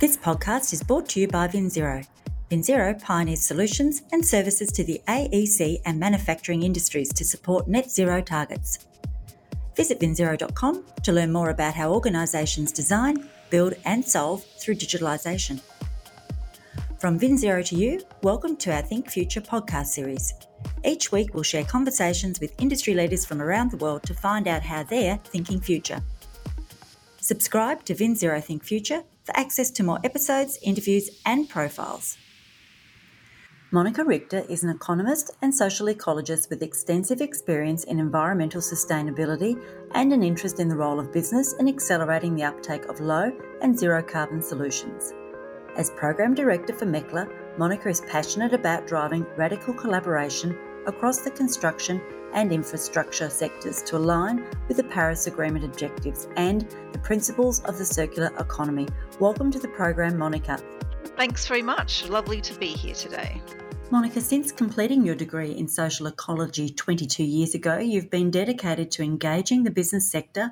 This podcast is brought to you by VinZero. VinZero pioneers solutions and services to the AEC and manufacturing industries to support net zero targets. Visit vinzero.com to learn more about how organisations design, build, and solve through digitalisation. From VinZero to you, welcome to our Think Future podcast series. Each week, we'll share conversations with industry leaders from around the world to find out how they're thinking future. Subscribe to VinZero Think Future for access to more episodes, interviews, and profiles. Monica Richter is an economist and social ecologist with extensive experience in environmental sustainability and an interest in the role of business in accelerating the uptake of low and zero carbon solutions. As Program Director for MECLA, Monica is passionate about driving radical collaboration across the construction and infrastructure sectors to align with the Paris Agreement objectives and the principles of the circular economy. Welcome to the program, Monica. Thanks very much. Lovely to be here today. Monica, since completing your degree in social ecology 22 years ago, you've been dedicated to engaging the business sector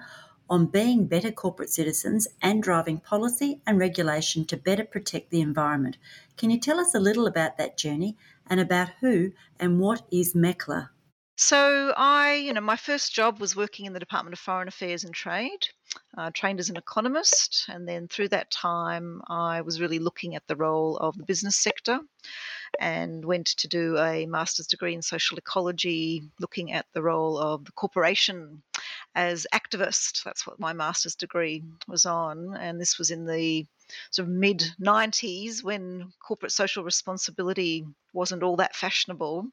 on being better corporate citizens and driving policy and regulation to better protect the environment. Can you tell us a little about that journey and about who and what is MECLA? So I, you know, my first job was working in the Department of Foreign Affairs and Trade. Uh, trained as an economist, and then through that time, I was really looking at the role of the business sector and went to do a master's degree in social ecology, looking at the role of the corporation as activist. That's what my master's degree was on, and this was in the sort of mid 90s when corporate social responsibility wasn't all that fashionable.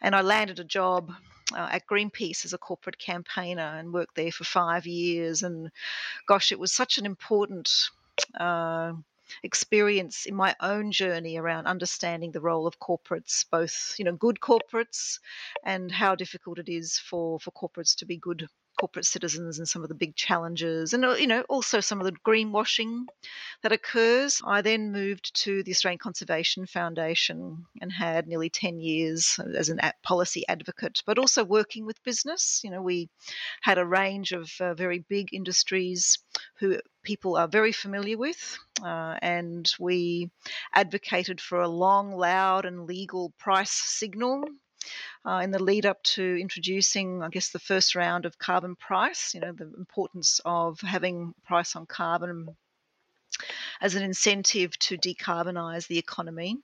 And I landed a job uh, at Greenpeace as a corporate campaigner and worked there for five years. And gosh, it was such an important. Uh, experience in my own journey around understanding the role of corporates both you know good corporates and how difficult it is for for corporates to be good corporate citizens and some of the big challenges and uh, you know also some of the greenwashing that occurs. I then moved to the australian conservation foundation and had nearly 10 years as an policy advocate but also working with business. You know we had a range of uh, very big industries who people are very familiar with uh, and we advocated for a long loud and legal price signal uh, in the lead up to introducing, I guess, the first round of carbon price, you know, the importance of having price on carbon as an incentive to decarbonise the economy.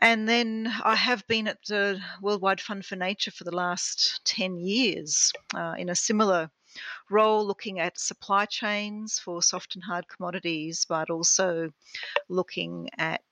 And then I have been at the Worldwide Fund for Nature for the last 10 years uh, in a similar role, looking at supply chains for soft and hard commodities, but also looking at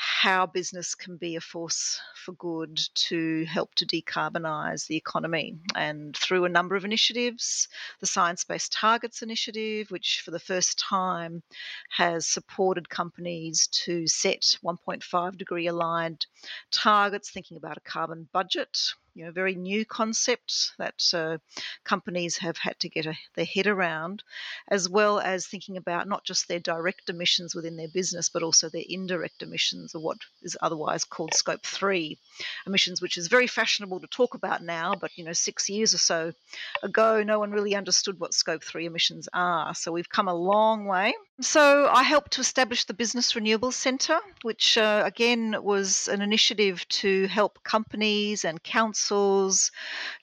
how business can be a force for good to help to decarbonise the economy. And through a number of initiatives, the Science Based Targets Initiative, which for the first time has supported companies to set 1.5 degree aligned targets, thinking about a carbon budget you know, very new concepts that uh, companies have had to get a, their head around, as well as thinking about not just their direct emissions within their business, but also their indirect emissions, or what is otherwise called scope three emissions, which is very fashionable to talk about now. But you know, six years or so ago, no one really understood what scope three emissions are. So we've come a long way. So I helped to establish the Business Renewables Centre, which uh, again was an initiative to help companies and councils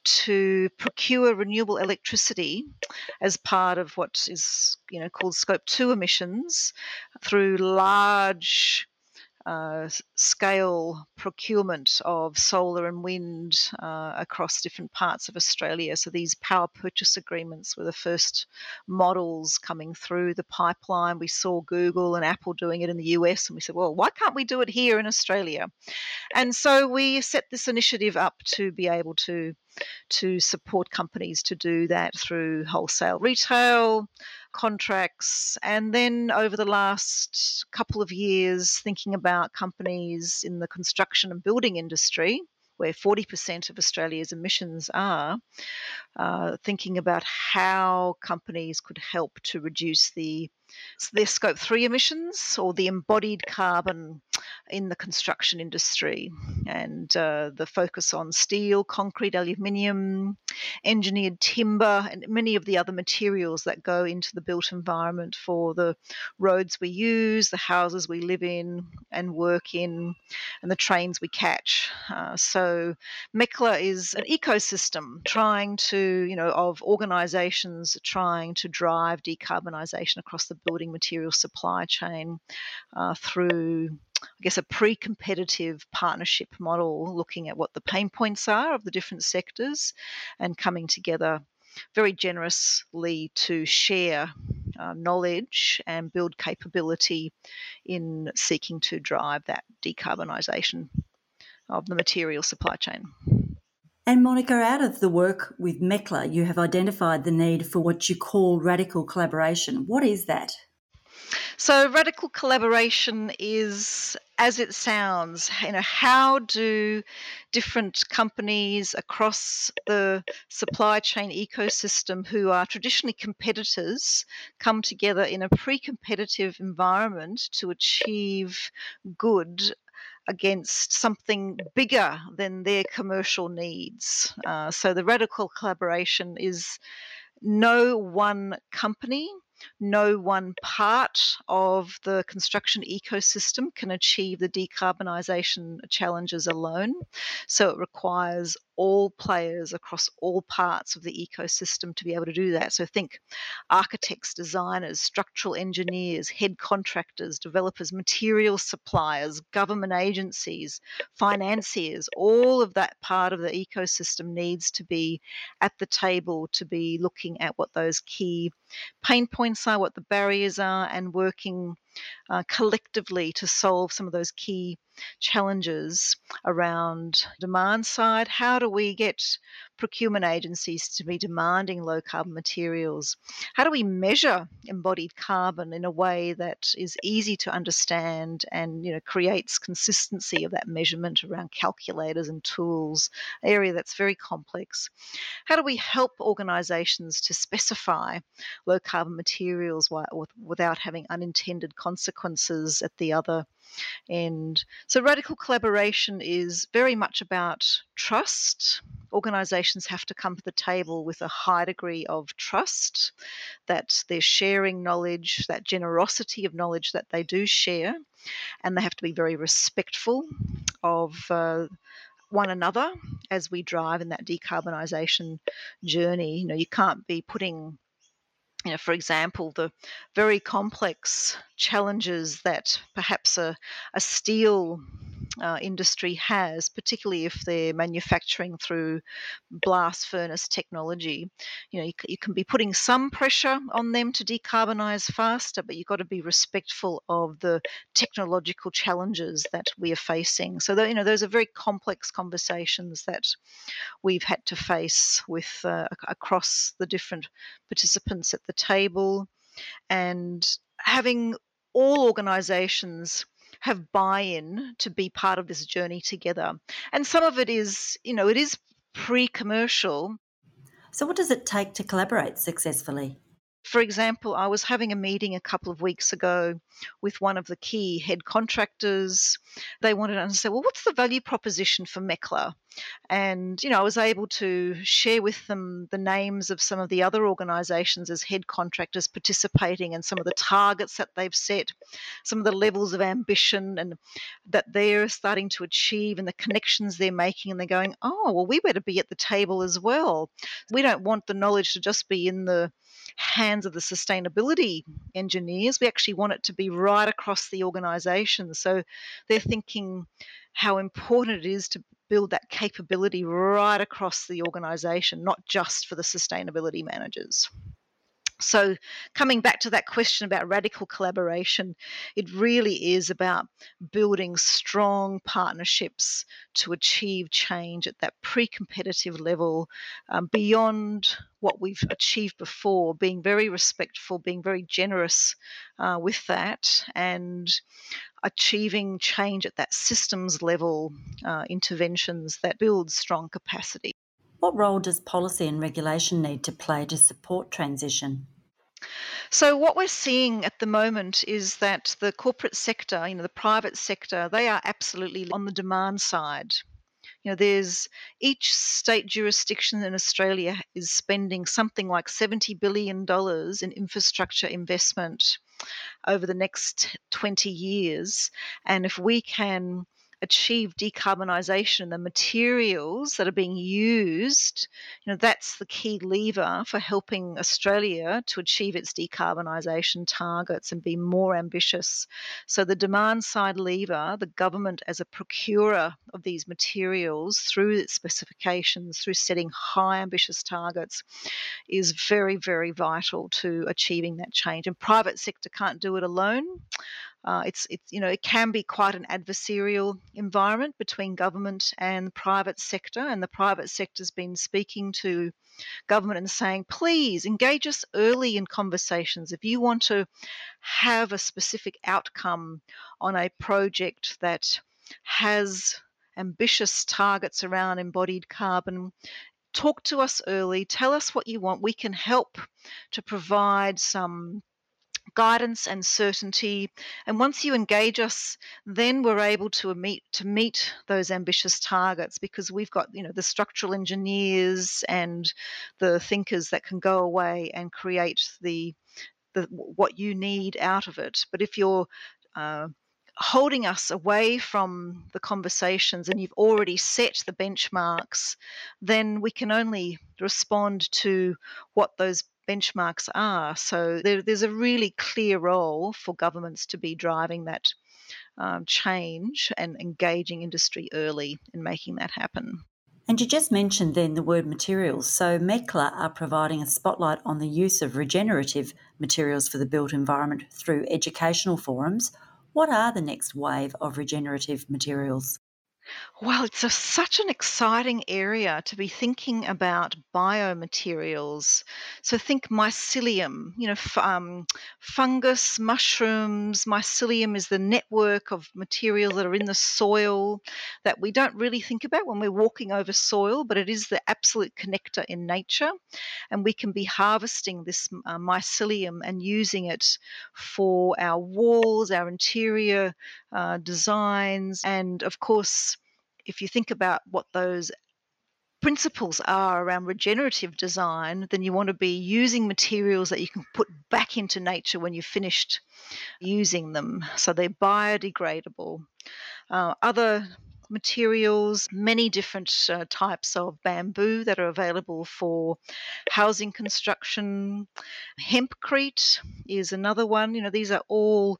to procure renewable electricity as part of what is you know called Scope Two emissions through large uh, scale procurement of solar and wind uh, across different parts of Australia. So these power purchase agreements were the first models coming through the pipeline. We saw Google and Apple doing it in the US, and we said, well, why can't we do it here in Australia? And so we set this initiative up to be able to to support companies to do that through wholesale retail contracts. And then over the last couple of years, thinking about companies in the construction and building industry, where 40% of Australia's emissions are, uh, thinking about how companies could help to reduce the their scope 3 emissions or the embodied carbon in the construction industry and uh, the focus on steel, concrete, aluminium, engineered timber, and many of the other materials that go into the built environment for the roads we use, the houses we live in and work in, and the trains we catch. Uh, so MECLA is an ecosystem trying to, you know, of organisations trying to drive decarbonisation across the building material supply chain uh, through I guess, a pre competitive partnership model looking at what the pain points are of the different sectors and coming together very generously to share uh, knowledge and build capability in seeking to drive that decarbonisation of the material supply chain. And Monica, out of the work with MECLA, you have identified the need for what you call radical collaboration. What is that? So, radical collaboration is as it sounds. You know, how do different companies across the supply chain ecosystem who are traditionally competitors come together in a pre competitive environment to achieve good against something bigger than their commercial needs. Uh, so the radical collaboration is no one company no one part of the construction ecosystem can achieve the decarbonisation challenges alone. So it requires all players across all parts of the ecosystem to be able to do that. So think architects, designers, structural engineers, head contractors, developers, material suppliers, government agencies, financiers, all of that part of the ecosystem needs to be at the table to be looking at what those key pain points are, what the barriers are, and working uh, collectively to solve some of those key challenges around demand side. How do we get procurement agencies to be demanding low carbon materials? How do we measure embodied carbon in a way that is easy to understand and you know creates consistency of that measurement around calculators and tools, area that's very complex? How do we help organizations to specify low carbon materials without having unintended consequences at the other end? So radical collaboration is very much about trust organizations have to come to the table with a high degree of trust that they're sharing knowledge, that generosity of knowledge that they do share, and they have to be very respectful of. Uh, one another as we drive in that decarbonisation journey. You know, you can't be putting you know, for example, the very complex challenges that perhaps a, a steel uh, industry has, particularly if they're manufacturing through blast furnace technology. You know, you, you can be putting some pressure on them to decarbonize faster, but you've got to be respectful of the technological challenges that we are facing. So, you know, those are very complex conversations that we've had to face with uh, across the different participants at the table, and having all organisations have buy-in to be part of this journey together. And some of it is, you know, it is pre-commercial. So what does it take to collaborate successfully? For example, I was having a meeting a couple of weeks ago with one of the key head contractors. They wanted to understand, well, what's the value proposition for MECLA? And, you know, I was able to share with them the names of some of the other organisations as head contractors participating and some of the targets that they've set, some of the levels of ambition and that they're starting to achieve and the connections they're making. And they're going, oh, well, we better be at the table as well. We don't want the knowledge to just be in the hands of the sustainability engineers. We actually want it to be right across the organisation. So they're thinking how important it is to build that capability right across the organisation, not just for the sustainability managers. So, coming back to that question about radical collaboration, it really is about building strong partnerships to achieve change at that pre competitive level um, beyond what we've achieved before, being very respectful, being very generous uh, with that, and achieving change at that systems level uh, interventions that build strong capacity. What role does policy and regulation need to play to support transition? So what we're seeing at the moment is that the corporate sector, you know, the private sector, they are absolutely on the demand side. You know, there's each state jurisdiction in Australia is spending something like $70 billion in infrastructure investment over the next 20 years. And if we can achieve decarbonisation, the materials that are being used, you know, that's the key lever for helping Australia to achieve its decarbonisation targets and be more ambitious. So the demand side lever, the government as a procurer of these materials through its specifications, through setting high ambitious targets, is very, very vital to achieving that change. And private sector can't do it alone. Uh, it's, it's, you know, it can be quite an adversarial environment between government and the private sector, and the private sector's been speaking to government and saying, please engage us early in conversations. If you want to have a specific outcome on a project that has ambitious targets around embodied carbon, talk to us early, tell us what you want. We can help to provide some guidance and certainty. And once you engage us, then we're able to meet to meet those ambitious targets because we've got you know the structural engineers and the thinkers that can go away and create the the what you need out of it. But if you're uh, holding us away from the conversations and you've already set the benchmarks, then we can only respond to what those benchmarks are. So there, there's a really clear role for governments to be driving that um, change and engaging industry early in making that happen. And you just mentioned then the word materials. So MECLA are providing a spotlight on the use of regenerative materials for the built environment through educational forums. What are the next wave of regenerative materials? Well, it's a, such an exciting area to be thinking about biomaterials. So think mycelium, you know, f- um, fungus, mushrooms. Mycelium is the network of materials that are in the soil that we don't really think about when we're walking over soil, but it is the absolute connector in nature. And we can be harvesting this uh, mycelium and using it for our walls, our interior uh, designs, and of course, if you think about what those principles are around regenerative design, then you want to be using materials that you can put back into nature when you've finished using them. So they're biodegradable. Uh, other materials, many different uh, types of bamboo that are available for housing construction. Hempcrete is another one. You know, these are all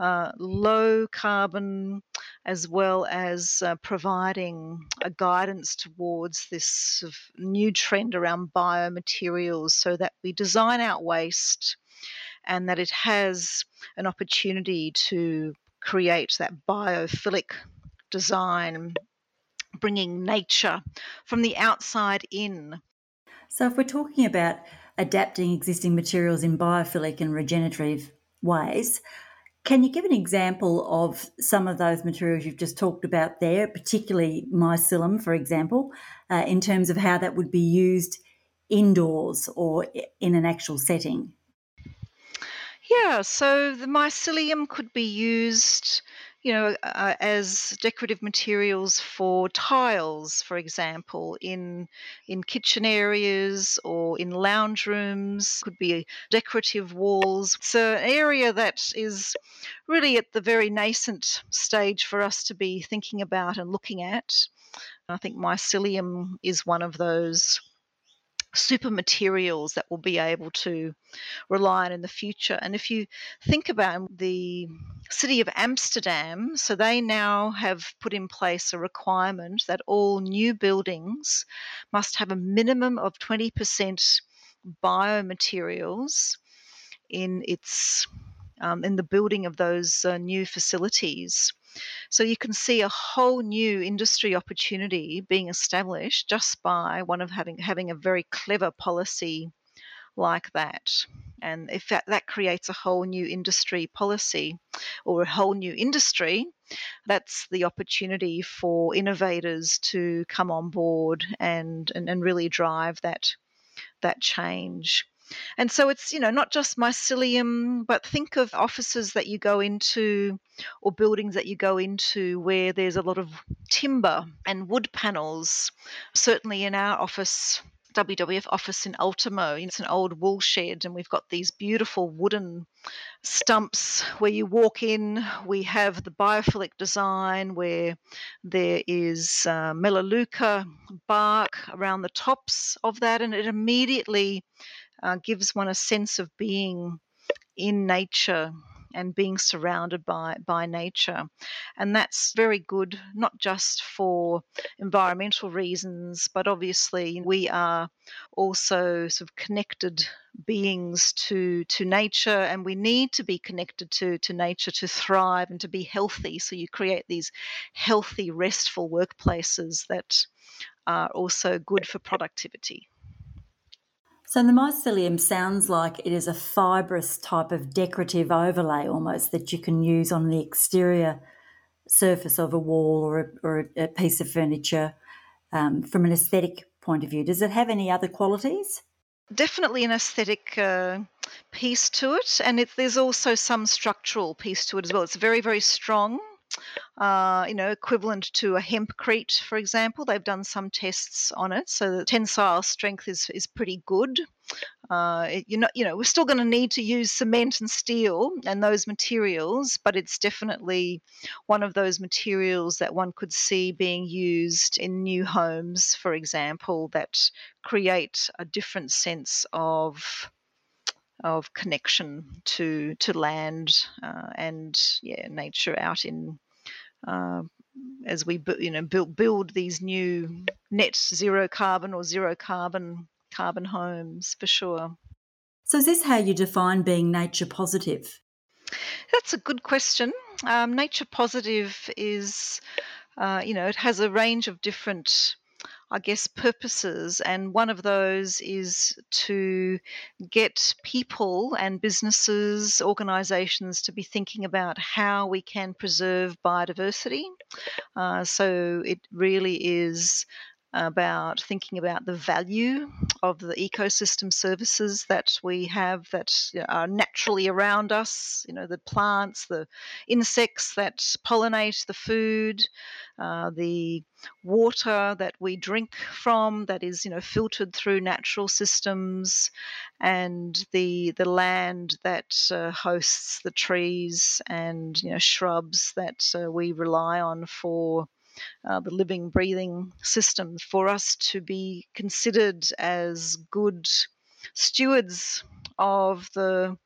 uh, low carbon as well as uh, providing a guidance towards this new trend around biomaterials so that we design out waste and that it has an opportunity to create that biophilic design, bringing nature from the outside in. So, if we're talking about adapting existing materials in biophilic and regenerative ways, can you give an example of some of those materials you've just talked about there, particularly mycelium, for example, uh, in terms of how that would be used indoors or in an actual setting? Yeah, so the mycelium could be used you know, uh, as decorative materials for tiles, for example, in in kitchen areas or in lounge rooms. Could be decorative walls. It's an area that is really at the very nascent stage for us to be thinking about and looking at. I think mycelium is one of those super materials that we'll be able to rely on in the future. And if you think about the city of Amsterdam, so they now have put in place a requirement that all new buildings must have a minimum of 20% biomaterials in its um, in the building of those uh, new facilities. So you can see a whole new industry opportunity being established just by one of having having a very clever policy like that. And if that, that creates a whole new industry policy or a whole new industry, that's the opportunity for innovators to come on board and, and, and really drive that that change. And so it's, you know, not just mycelium, but think of offices that you go into or buildings that you go into where there's a lot of timber and wood panels. Certainly in our office, WWF office in Ultimo. It's an old wool shed, and we've got these beautiful wooden stumps where you walk in. We have the biophilic design where there is uh, melaleuca bark around the tops of that, and it immediately uh, gives one a sense of being in nature and being surrounded by by nature. And that's very good not just for environmental reasons but obviously we are also sort of connected beings to to nature and we need to be connected to to nature to thrive and to be healthy. So you create these healthy restful workplaces that are also good for productivity so the mycelium sounds like it is a fibrous type of decorative overlay almost that you can use on the exterior surface of a wall or a, or a piece of furniture um, from an aesthetic point of view. Does it have any other qualities? Definitely an aesthetic uh, piece to it, and it, there's also some structural piece to it as well. It's very, very strong uh, you know, equivalent to a hempcrete, for example. They've done some tests on it, so the tensile strength is is pretty good. Uh, it, you know, you know, we're still going to need to use cement and steel and those materials, but it's definitely one of those materials that one could see being used in new homes, for example, that create a different sense of of connection to to land uh, and yeah nature out in uh, as we you know build build these new net zero carbon or zero carbon carbon homes for sure. So is this how you define being nature positive? That's a good question. Um, nature positive is, uh, you know, it has a range of different I guess, purposes. And one of those is to get people and businesses, organizations to be thinking about how we can preserve biodiversity. Uh, so it really is about thinking about the value of the ecosystem services that we have that are naturally around us you know the plants the insects that pollinate the food uh, the water that we drink from that is you know filtered through natural systems and the the land that uh, hosts the trees and you know shrubs that uh, we rely on for uh, the living, breathing system, for us to be considered as good stewards of the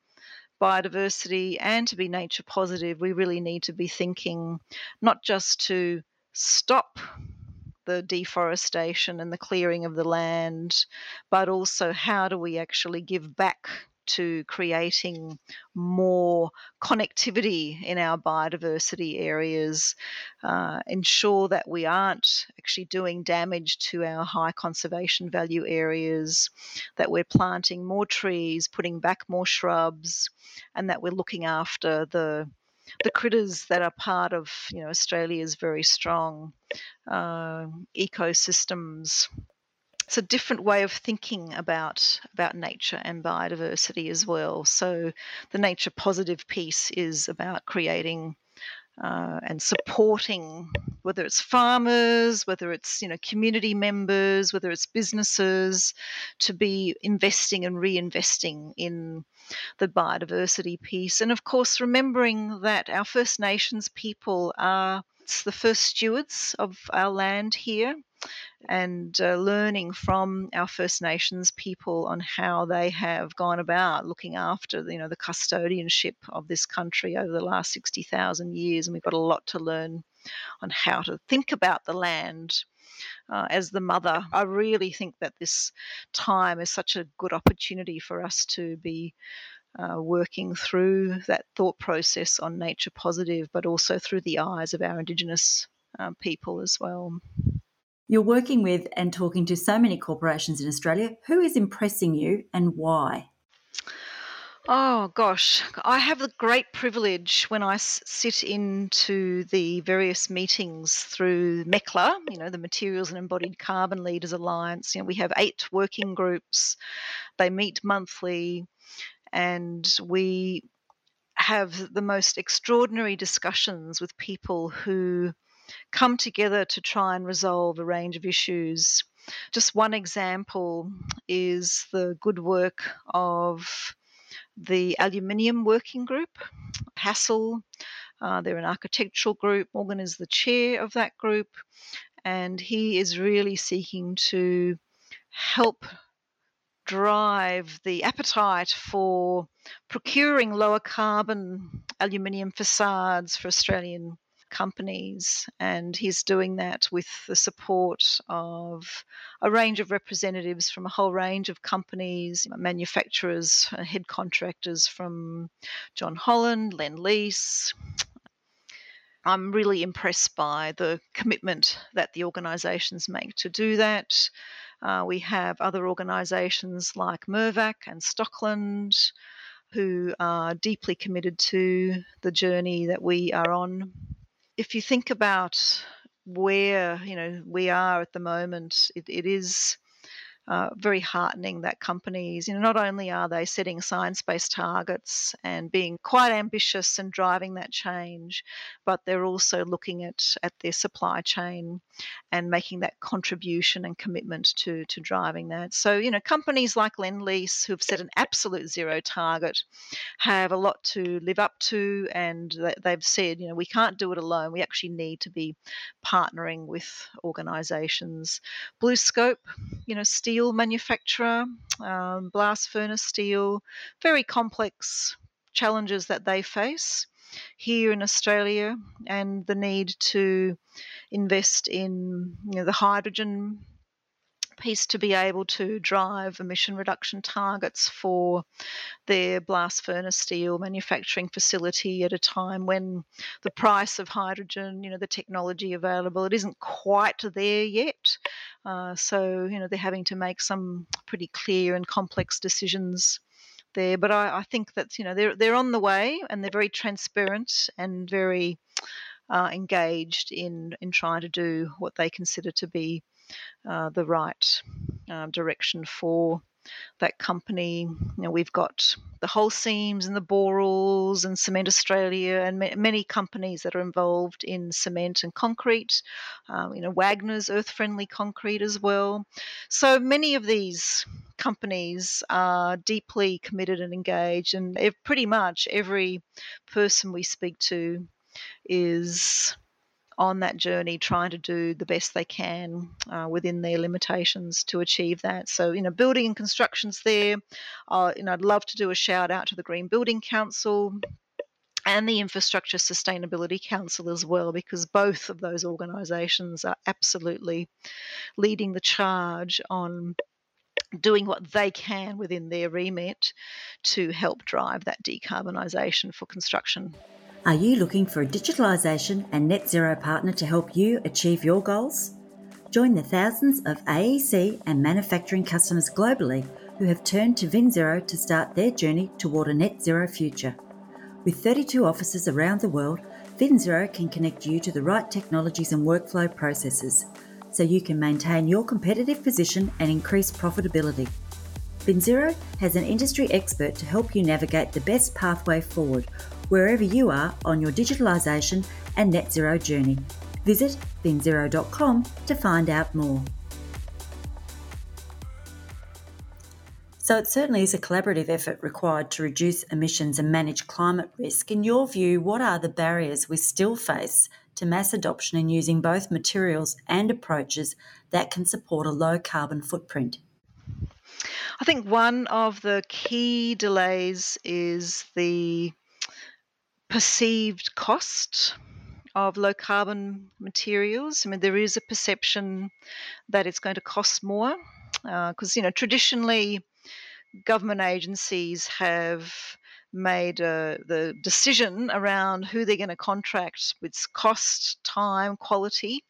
biodiversity and to be nature positive, we really need to be thinking not just to stop the deforestation and the clearing of the land, but also how do we actually give back to creating more connectivity in our biodiversity areas, uh, ensure that we aren't actually doing damage to our high conservation value areas, that we're planting more trees, putting back more shrubs, and that we're looking after the the critters that are part of you know Australia's very strong uh, ecosystems it's a different way of thinking about about nature and biodiversity as well. So the nature positive piece is about creating uh, and supporting whether it's farmers, whether it's you know community members, whether it's businesses, to be investing and reinvesting in the biodiversity piece, and of course remembering that our First Nations people are the first stewards of our land here and uh, learning from our First Nations people on how they have gone about looking after, you know, the custodianship of this country over the last 60,000 years. And we've got a lot to learn on how to think about the land uh, as the mother. I really think that this time is such a good opportunity for us to be uh, working through that thought process on nature positive, but also through the eyes of our Indigenous uh, people as well. You're working with and talking to so many corporations in Australia. Who is impressing you and why? Oh gosh, I have the great privilege when I sit into the various meetings through MECLA, you know, the Materials and Embodied Carbon Leaders Alliance. You know, we have eight working groups. They meet monthly and we have the most extraordinary discussions with people who come together to try and resolve a range of issues. Just one example is the good work of the Aluminium Working Group, Hassell. Uh, they're an architectural group. Morgan is the chair of that group, and he is really seeking to help drive the appetite for procuring lower carbon aluminium facades for Australian companies. And he's doing that with the support of a range of representatives from a whole range of companies, manufacturers, uh, head contractors from John Holland, Lendlease. I'm really impressed by the commitment that the organisations make to do that. Uh, we have other organisations like Mirvac and Stockland who are deeply committed to the journey that we are on. If you think about where you know we are at the moment, it, it is uh, very heartening that companies, you know, not only are they setting science-based targets and being quite ambitious and driving that change, but they're also looking at at their supply chain and making that contribution and commitment to to driving that. So, you know, companies like Lendlease who've set an absolute zero target have a lot to live up to, and they've said, you know, we can't do it alone. We actually need to be partnering with organisations. BlueScope, you know, steel steel manufacturer, um, blast furnace steel, very complex challenges that they face here in Australia, and the need to invest in you know, the hydrogen piece to be able to drive emission reduction targets for their blast furnace steel manufacturing facility at a time when the price of hydrogen, you know, the technology available, it isn't quite there yet. Uh, so, you know, they're having to make some pretty clear and complex decisions there. But I, I think that, you know, they're, they're on the way and they're very transparent and very uh, engaged in, in trying to do what they consider to be uh, the right um, direction for that company. You know, we've got the Holcim and the Borals and Cement Australia and ma- many companies that are involved in cement and concrete. Um, you know, Wagner's earth friendly concrete as well. So many of these companies are deeply committed and engaged, and pretty much every person we speak to is on that journey trying to do the best they can uh, within their limitations to achieve that. So, you know, building and construction's there. Uh, you know, I'd love to do a shout out to the Green Building Council and the Infrastructure Sustainability Council as well, because both of those organisations are absolutely leading the charge on doing what they can within their remit to help drive that decarbonisation for construction. Are you looking for a digitalisation and net zero partner to help you achieve your goals? Join the thousands of AEC and manufacturing customers globally who have turned to VinZero to start their journey toward a net zero future. With 32 offices around the world, VinZero can connect you to the right technologies and workflow processes so you can maintain your competitive position and increase profitability. VinZero has an industry expert to help you navigate the best pathway forward wherever you are on your digitalisation and net zero journey. Visit vinzero.com to find out more. So, it certainly is a collaborative effort required to reduce emissions and manage climate risk. In your view, what are the barriers we still face to mass adoption in using both materials and approaches that can support a low carbon footprint? I think one of the key delays is the perceived cost of low carbon materials. I mean, there is a perception that it's going to cost more because, uh, you know, traditionally government agencies have made uh, the decision around who they're going to contract with cost, time, quality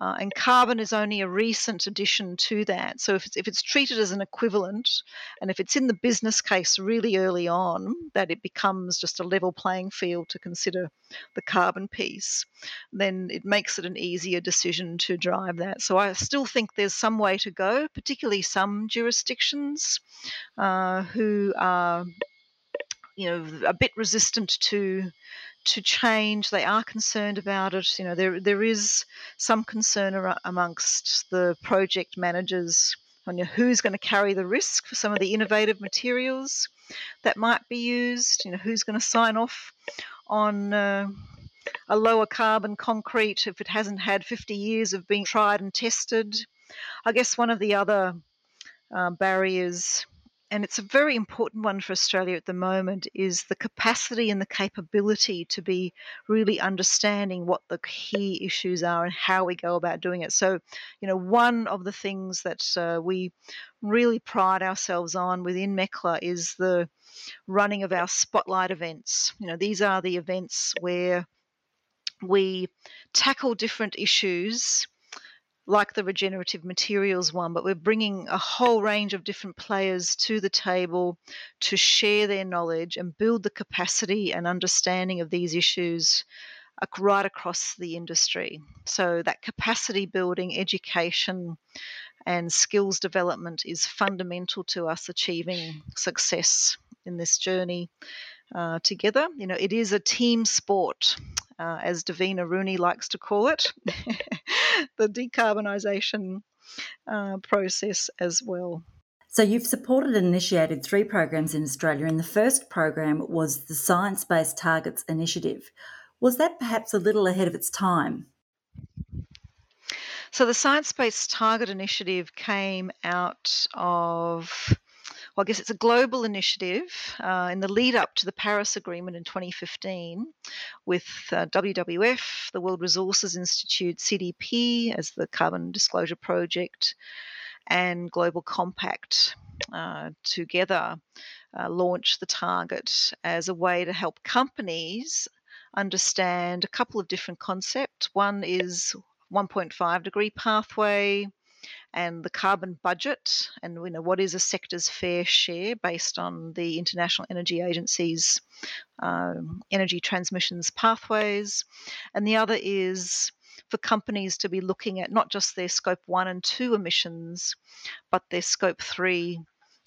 Uh, and carbon is only a recent addition to that. So if it's, if it's treated as an equivalent, and if it's in the business case really early on, that it becomes just a level playing field to consider the carbon piece, then it makes it an easier decision to drive that. So I still think there's some way to go, particularly some jurisdictions uh, who are, you know, a bit resistant to to change. They are concerned about it. You know, there there is some concern ar- amongst the project managers on you know, who's going to carry the risk for some of the innovative materials that might be used. You know, who's going to sign off on uh, a lower carbon concrete if it hasn't had 50 years of being tried and tested. I guess one of the other uh, barriers and it's a very important one for Australia at the moment, is the capacity and the capability to be really understanding what the key issues are and how we go about doing it. So, you know, one of the things that uh, we really pride ourselves on within MECLA is the running of our spotlight events. You know, these are the events where we tackle different issues like the regenerative materials one, but we're bringing a whole range of different players to the table to share their knowledge and build the capacity and understanding of these issues right across the industry. So, that capacity building, education, and skills development is fundamental to us achieving success in this journey uh, together. You know, it is a team sport, uh, as Davina Rooney likes to call it, the decarbonisation uh, process as well. So, you've supported and initiated three programs in Australia, and the first program was the Science Based Targets Initiative. Was that perhaps a little ahead of its time? So, the Science Based Target Initiative came out of well, I guess it's a global initiative uh, in the lead up to the Paris Agreement in 2015 with uh, WWF, the World Resources Institute, CDP as the Carbon Disclosure Project, and Global Compact uh, together uh, launch the target as a way to help companies understand a couple of different concepts. One is 1.5 degree pathway, and the carbon budget and you know what is a sector's fair share based on the International Energy Agency's um, energy transmissions pathways, and the other is for companies to be looking at not just their scope one and two emissions, but their scope three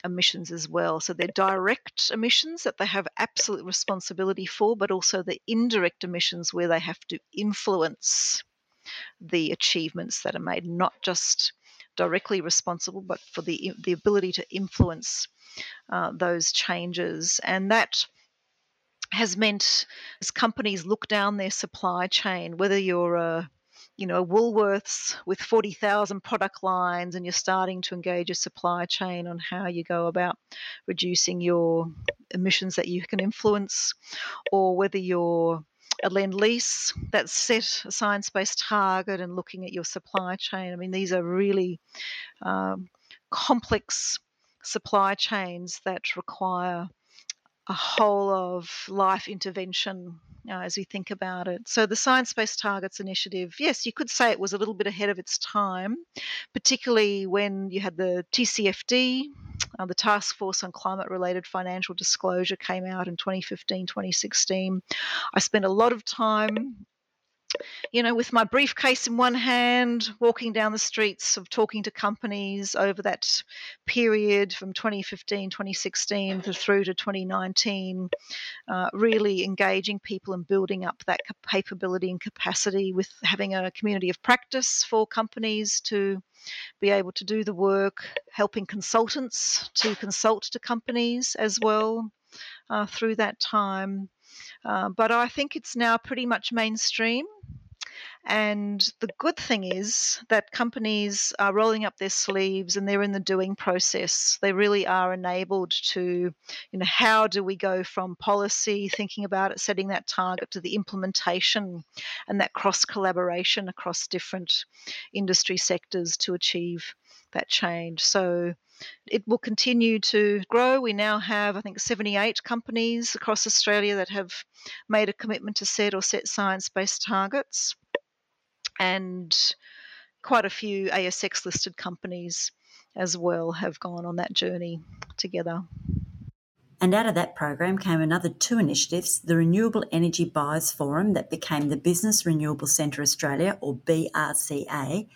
emissions as well. So their direct emissions that they have absolute responsibility for, but also the indirect emissions where they have to influence the achievements that are made, not just directly responsible, but for the the ability to influence uh, those changes, and that has meant as companies look down their supply chain, whether you're a you know, Woolworths with 40,000 product lines and you're starting to engage a supply chain on how you go about reducing your emissions that you can influence, or whether you're a Lendlease that's set a science based target and looking at your supply chain. I mean, these are really um, complex supply chains that require a whole of life intervention uh, as we think about it. So, the Science Based Targets Initiative, yes, you could say it was a little bit ahead of its time, particularly when you had the TCFD, uh, the Task Force on Climate Related Financial Disclosure, came out in 2015, 2016. I spent a lot of time you know, with my briefcase in one hand, walking down the streets of talking to companies over that period from 2015, 2016 through to 2019, uh, really engaging people and building up that capability and capacity with having a community of practice for companies to be able to do the work, helping consultants to consult to companies as well uh, through that time. Uh, but I think it's now pretty much mainstream. And the good thing is that companies are rolling up their sleeves and they're in the doing process. They really are enabled to, you know, how do we go from policy, thinking about it, setting that target to the implementation and that cross collaboration across different industry sectors to achieve that change. So it will continue to grow. We now have, I think, 78 companies across Australia that have made a commitment to set or set science based targets. And quite a few ASX listed companies as well have gone on that journey together. And out of that program came another two initiatives the Renewable Energy Buyers Forum, that became the Business Renewable Centre Australia, or BRCA,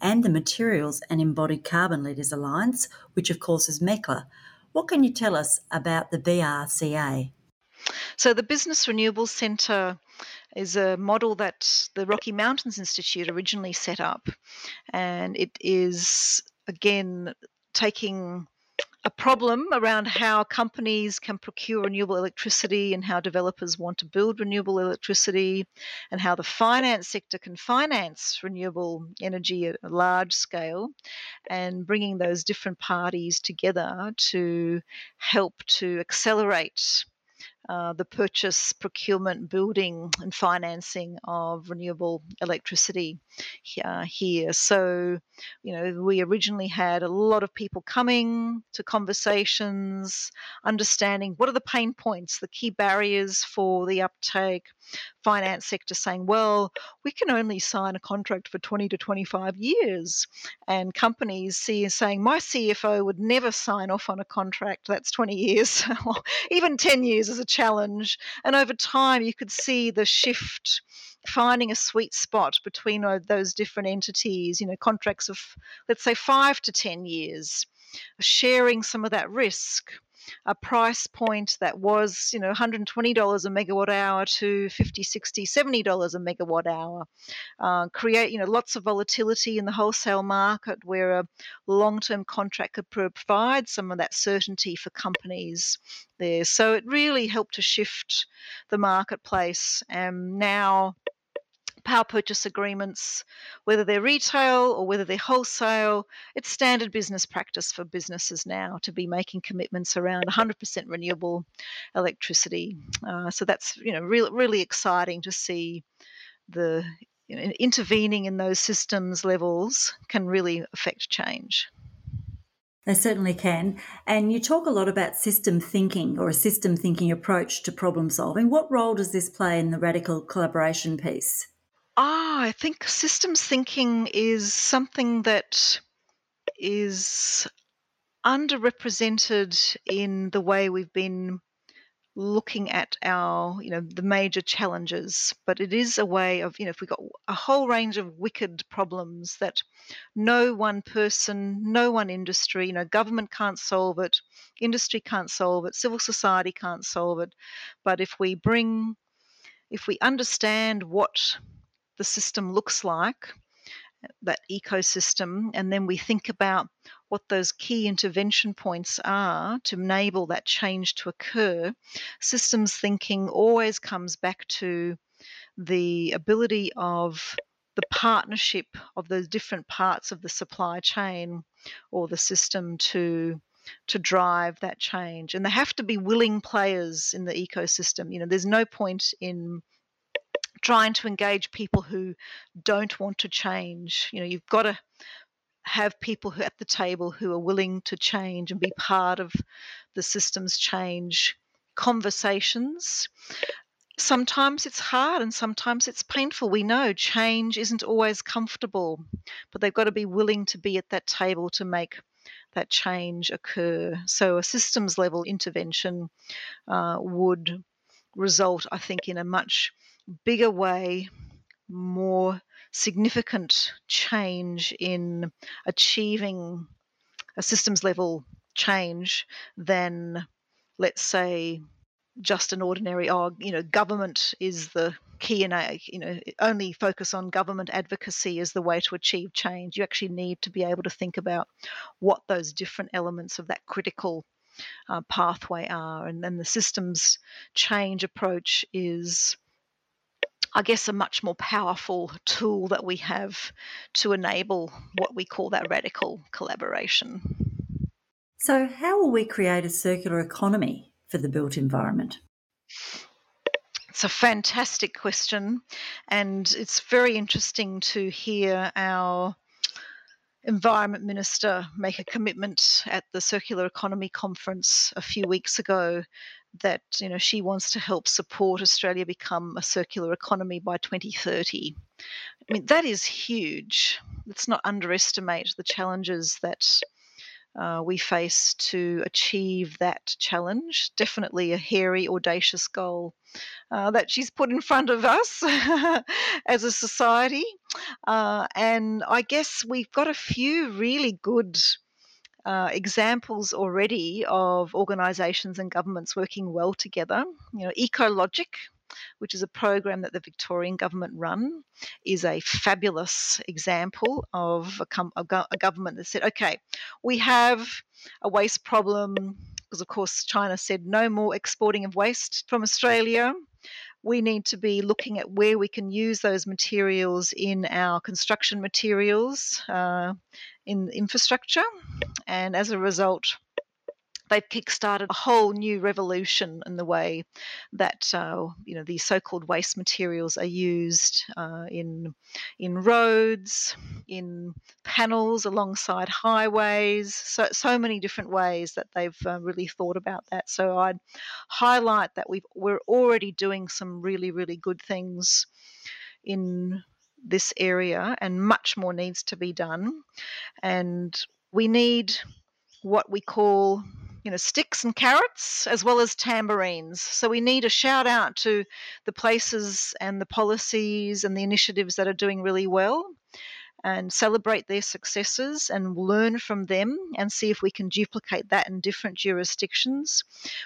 and the Materials and Embodied Carbon Leaders Alliance, which of course is MECLA. What can you tell us about the BRCA? So, the Business Renewable Centre is a model that the Rocky Mountains Institute originally set up, and it is again taking a problem around how companies can procure renewable electricity and how developers want to build renewable electricity and how the finance sector can finance renewable energy at a large scale and bringing those different parties together to help to accelerate uh, the purchase, procurement, building, and financing of renewable electricity uh, here. So, you know, we originally had a lot of people coming to conversations, understanding what are the pain points, the key barriers for the uptake, finance sector saying, well, we can only sign a contract for 20 to 25 years. And companies see saying, my CFO would never sign off on a contract that's 20 years, even 10 years is a challenge. And over time, you could see the shift finding a sweet spot between uh, those different entities, you know, contracts of, let's say, five to 10 years, sharing some of that risk a price point that was, you know, $120 a megawatt hour to 50, 60, $70 a megawatt hour. Uh, create, you know, lots of volatility in the wholesale market where a long-term contract could provide some of that certainty for companies there. So it really helped to shift the marketplace. And now power purchase agreements, whether they're retail or whether they're wholesale, it's standard business practice for businesses now to be making commitments around 100% renewable electricity. Uh, so that's you know really really exciting to see the you know, intervening in those systems levels can really affect change. They certainly can. And you talk a lot about system thinking or a system thinking approach to problem solving. What role does this play in the radical collaboration piece? Ah, I think systems thinking is something that is underrepresented in the way we've been looking at our, you know, the major challenges. But it is a way of, you know, if we've got a whole range of wicked problems that no one person, no one industry, you know, government can't solve it, industry can't solve it, civil society can't solve it. But if we bring, if we understand what the system looks like, that ecosystem, and then we think about what those key intervention points are to enable that change to occur, systems thinking always comes back to the ability of the partnership of those different parts of the supply chain or the system to to drive that change. And they have to be willing players in the ecosystem. You know there's no point in trying to engage people who don't want to change. You know, you've got to have people who at the table who are willing to change and be part of the system's change conversations. Sometimes it's hard and sometimes it's painful. We know change isn't always comfortable, but they've got to be willing to be at that table to make that change occur. So, a systems level intervention uh, would result, I think, in a much bigger way, more significant change in achieving a systems level change than, let's say, just an ordinary, oh, you know, government is the key and you know only focus on government advocacy as the way to achieve change. You actually need to be able to think about what those different elements of that critical uh, pathway are and then the systems change approach is I guess, a much more powerful tool that we have to enable what we call that radical collaboration. So, how will we create a circular economy for the built environment? It's a fantastic question, and it's very interesting to hear our Environment Minister make a commitment at the Circular Economy Conference a few weeks ago that you know she wants to help support Australia become a circular economy by 2030. I mean that is huge. Let's not underestimate the challenges that uh, we face to achieve that challenge. Definitely a hairy, audacious goal uh, that she's put in front of us as a society. Uh, and I guess we've got a few really good. Uh, examples already of organisations and governments working well together. You know, Ecologiq, which is a program that the Victorian government run, is a fabulous example of a, com- a, go- a government that said, okay, we have a waste problem because, of course, China said no more exporting of waste from Australia. We need to be looking at where we can use those materials in our construction materials, uh, in infrastructure. And as a result, they've kickstarted a whole new revolution in the way that uh, you know these so-called waste materials are used uh, in in roads, in panels alongside highways. So so many different ways that they've uh, really thought about that. So I'd highlight that we we're already doing some really really good things in this area, and much more needs to be done. And we need what we call you know sticks and carrots as well as tambourines so we need a shout out to the places and the policies and the initiatives that are doing really well and celebrate their successes and learn from them and see if we can duplicate that in different jurisdictions.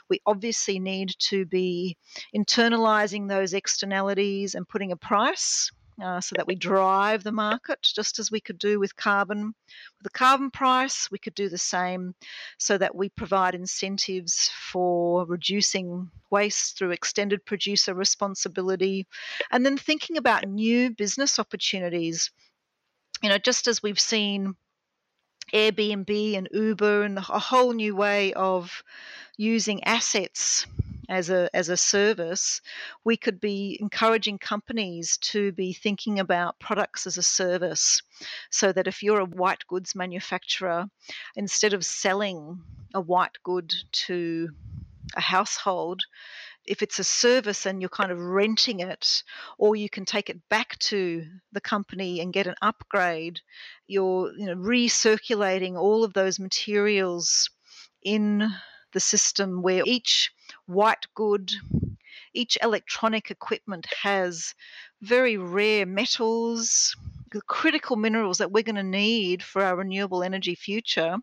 We obviously need to be internalizing those externalities and putting a price uh, so that we drive the market, just as we could do with carbon. With the carbon price, we could do the same so that we provide incentives for reducing waste through extended producer responsibility. And then thinking about new business opportunities. You know, just as we've seen Airbnb and Uber and a whole new way of using assets as a as a service, we could be encouraging companies to be thinking about products as a service, so that if you're a white goods manufacturer, instead of selling a white good to a household, if it's a service and you're kind of renting it, or you can take it back to the company and get an upgrade, you're you know recirculating all of those materials in the system where each white good, each electronic equipment has very rare metals, critical minerals that we're going to need for our renewable energy future,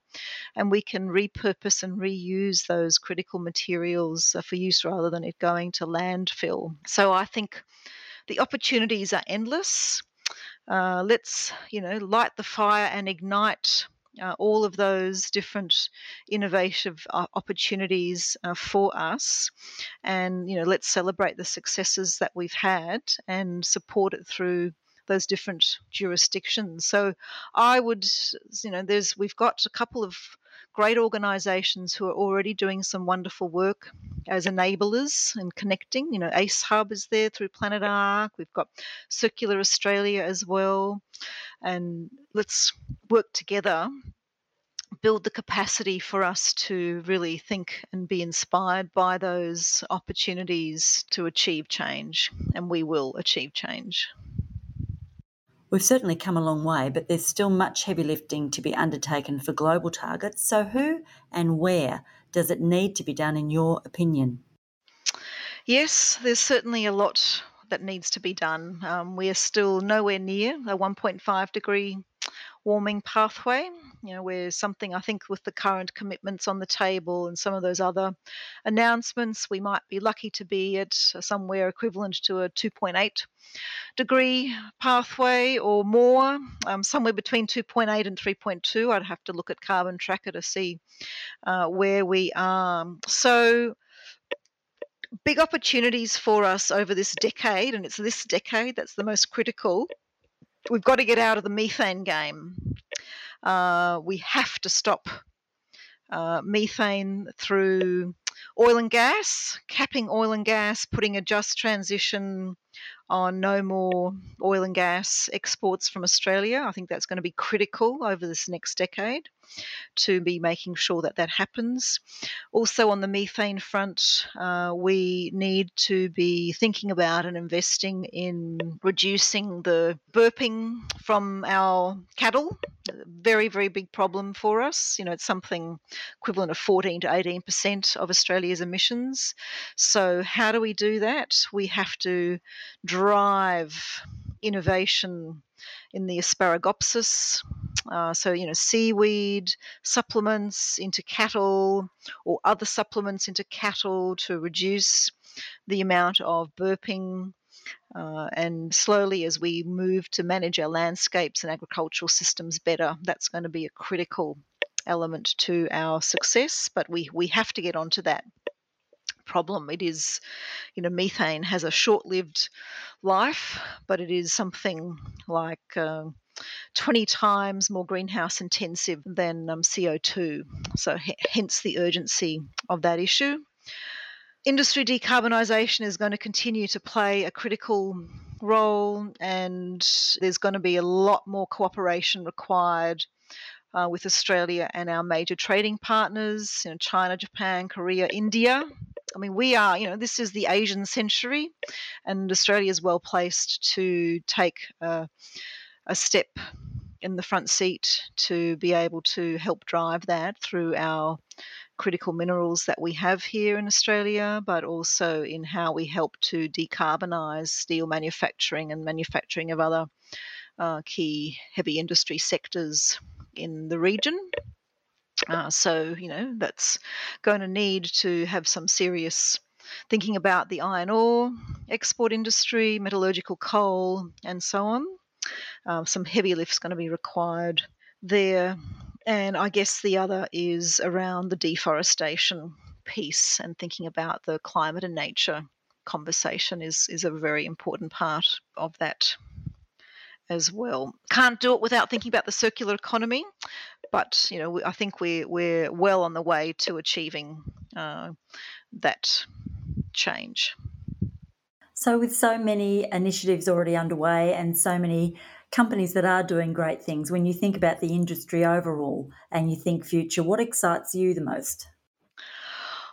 and we can repurpose and reuse those critical materials uh, for use rather than it going to landfill. So I think the opportunities are endless. Uh, let's, you know, light the fire and ignite uh, all of those different innovative uh, opportunities uh, for us and you know let's celebrate the successes that we've had and support it through those different jurisdictions. So i would you know there's we've got a couple of great organizations who are already doing some wonderful work as enablers and connecting. You know, ACE Hub is there through Planet Ark. We've got Circular Australia as well. And let's work together, build the capacity for us to really think and be inspired by those opportunities to achieve change. And we will achieve change. We've certainly come a long way, but there's still much heavy lifting to be undertaken for global targets. So, who and where does it need to be done, in your opinion? Yes, there's certainly a lot that needs to be done. Um, we are still nowhere near a 1.5 degree warming pathway. You know, where something I think with the current commitments on the table and some of those other announcements, we might be lucky to be at somewhere equivalent to a 2.8 degree pathway or more, um, somewhere between 2.8 and 3.2. I'd have to look at Carbon Tracker to see uh, where we are. So, big opportunities for us over this decade, and it's this decade that's the most critical we've got to get out of the methane game. Uh, we have to stop uh, methane through oil and gas, capping oil and gas, putting a just transition on no more oil and gas exports from Australia. I think that's going to be critical over this next decade to be making sure that that happens. Also, on the methane front, uh, we need to be thinking about and investing in reducing the burping from our cattle. Very, very big problem for us. You know, it's something equivalent of 14 to 18% of Australia's emissions. So, how do we do that? We have to drive innovation in the Asparagopsis uh, so, you know, seaweed supplements into cattle or other supplements into cattle to reduce the amount of burping. Uh, and slowly, as we move to manage our landscapes and agricultural systems better, that's going to be a critical element to our success. But we, we have to get onto that problem. It is, you know, methane has a short lived life, but it is something like. Uh, 20 times more greenhouse intensive than um, CO2. So, hence the urgency of that issue. Industry decarbonisation is going to continue to play a critical role, and there's going to be a lot more cooperation required uh, with Australia and our major trading partners, you know, China, Japan, Korea, India. I mean, we are, you know, this is the Asian century, and Australia is well placed to take uh, a step in the front seat to be able to help drive that through our critical minerals that we have here in Australia, but also in how we help to decarbonise steel manufacturing and manufacturing of other uh, key heavy industry sectors in the region. Uh, so, you know, that's going to need to have some serious thinking about the iron ore export industry, metallurgical coal, and so on. Um, some heavy lift's going to be required there. And I guess the other is around the deforestation piece and thinking about the climate and nature conversation is, is a very important part of that as well. Can't do it without thinking about the circular economy, but you know I think we're we're well on the way to achieving uh, that change. So, with so many initiatives already underway and so many companies that are doing great things, when you think about the industry overall and you think future, what excites you the most?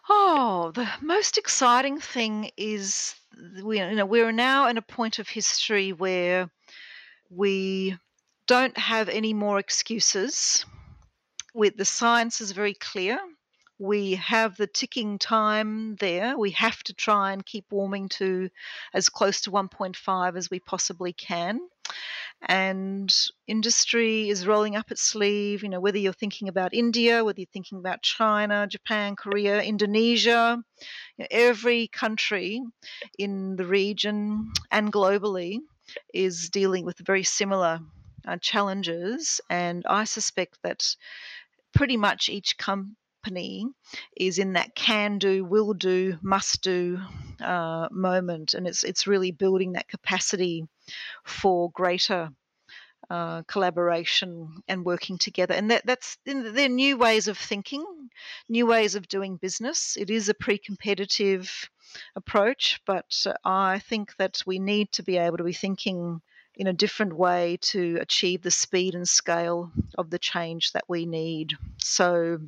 Oh, the most exciting thing is we, you know, we're now in a point of history where we don't have any more excuses. With the science is very clear we have the ticking time there. We have to try and keep warming to as close to 1.5 as we possibly can. And industry is rolling up its sleeve, you know, whether you're thinking about India, whether you're thinking about China, Japan, Korea, Indonesia, you know, every country in the region and globally is dealing with very similar uh, challenges. And I suspect that pretty much each company is in that can do, will do, must do uh, moment, and it's it's really building that capacity for greater uh, collaboration and working together. And that, that's they're new ways of thinking, new ways of doing business. It is a pre-competitive approach, but I think that we need to be able to be thinking in a different way to achieve the speed and scale of the change that we need. So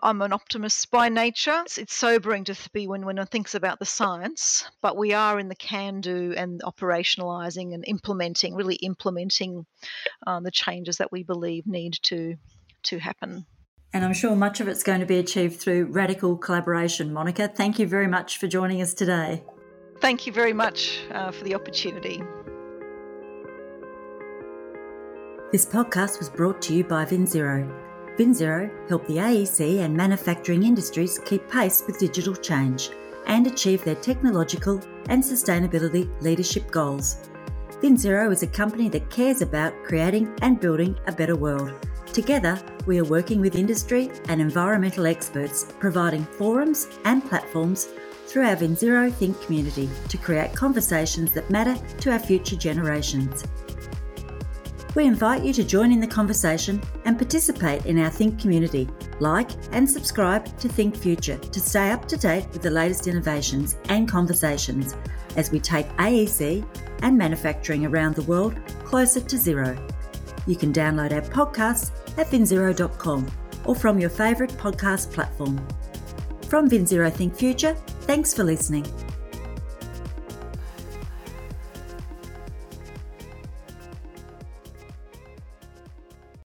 I'm an optimist by nature. It's, it's sobering to be when, when one thinks about the science, but we are in the can do and operationalizing and implementing, really implementing um, the changes that we believe need to, to happen. And I'm sure much of it's going to be achieved through radical collaboration. Monica, thank you very much for joining us today. Thank you very much uh, for the opportunity. This podcast was brought to you by VinZero VinZero help the AEC and manufacturing industries keep pace with digital change and achieve their technological and sustainability leadership goals. VinZero is a company that cares about creating and building a better world. Together, we are working with industry and environmental experts, providing forums and platforms through our VinZero Think community to create conversations that matter to our future generations. We invite you to join in the conversation and participate in our Think community. Like and subscribe to Think Future to stay up to date with the latest innovations and conversations as we take AEC and manufacturing around the world closer to zero. You can download our podcasts at vinzero.com or from your favourite podcast platform. From VinZero Think Future, thanks for listening.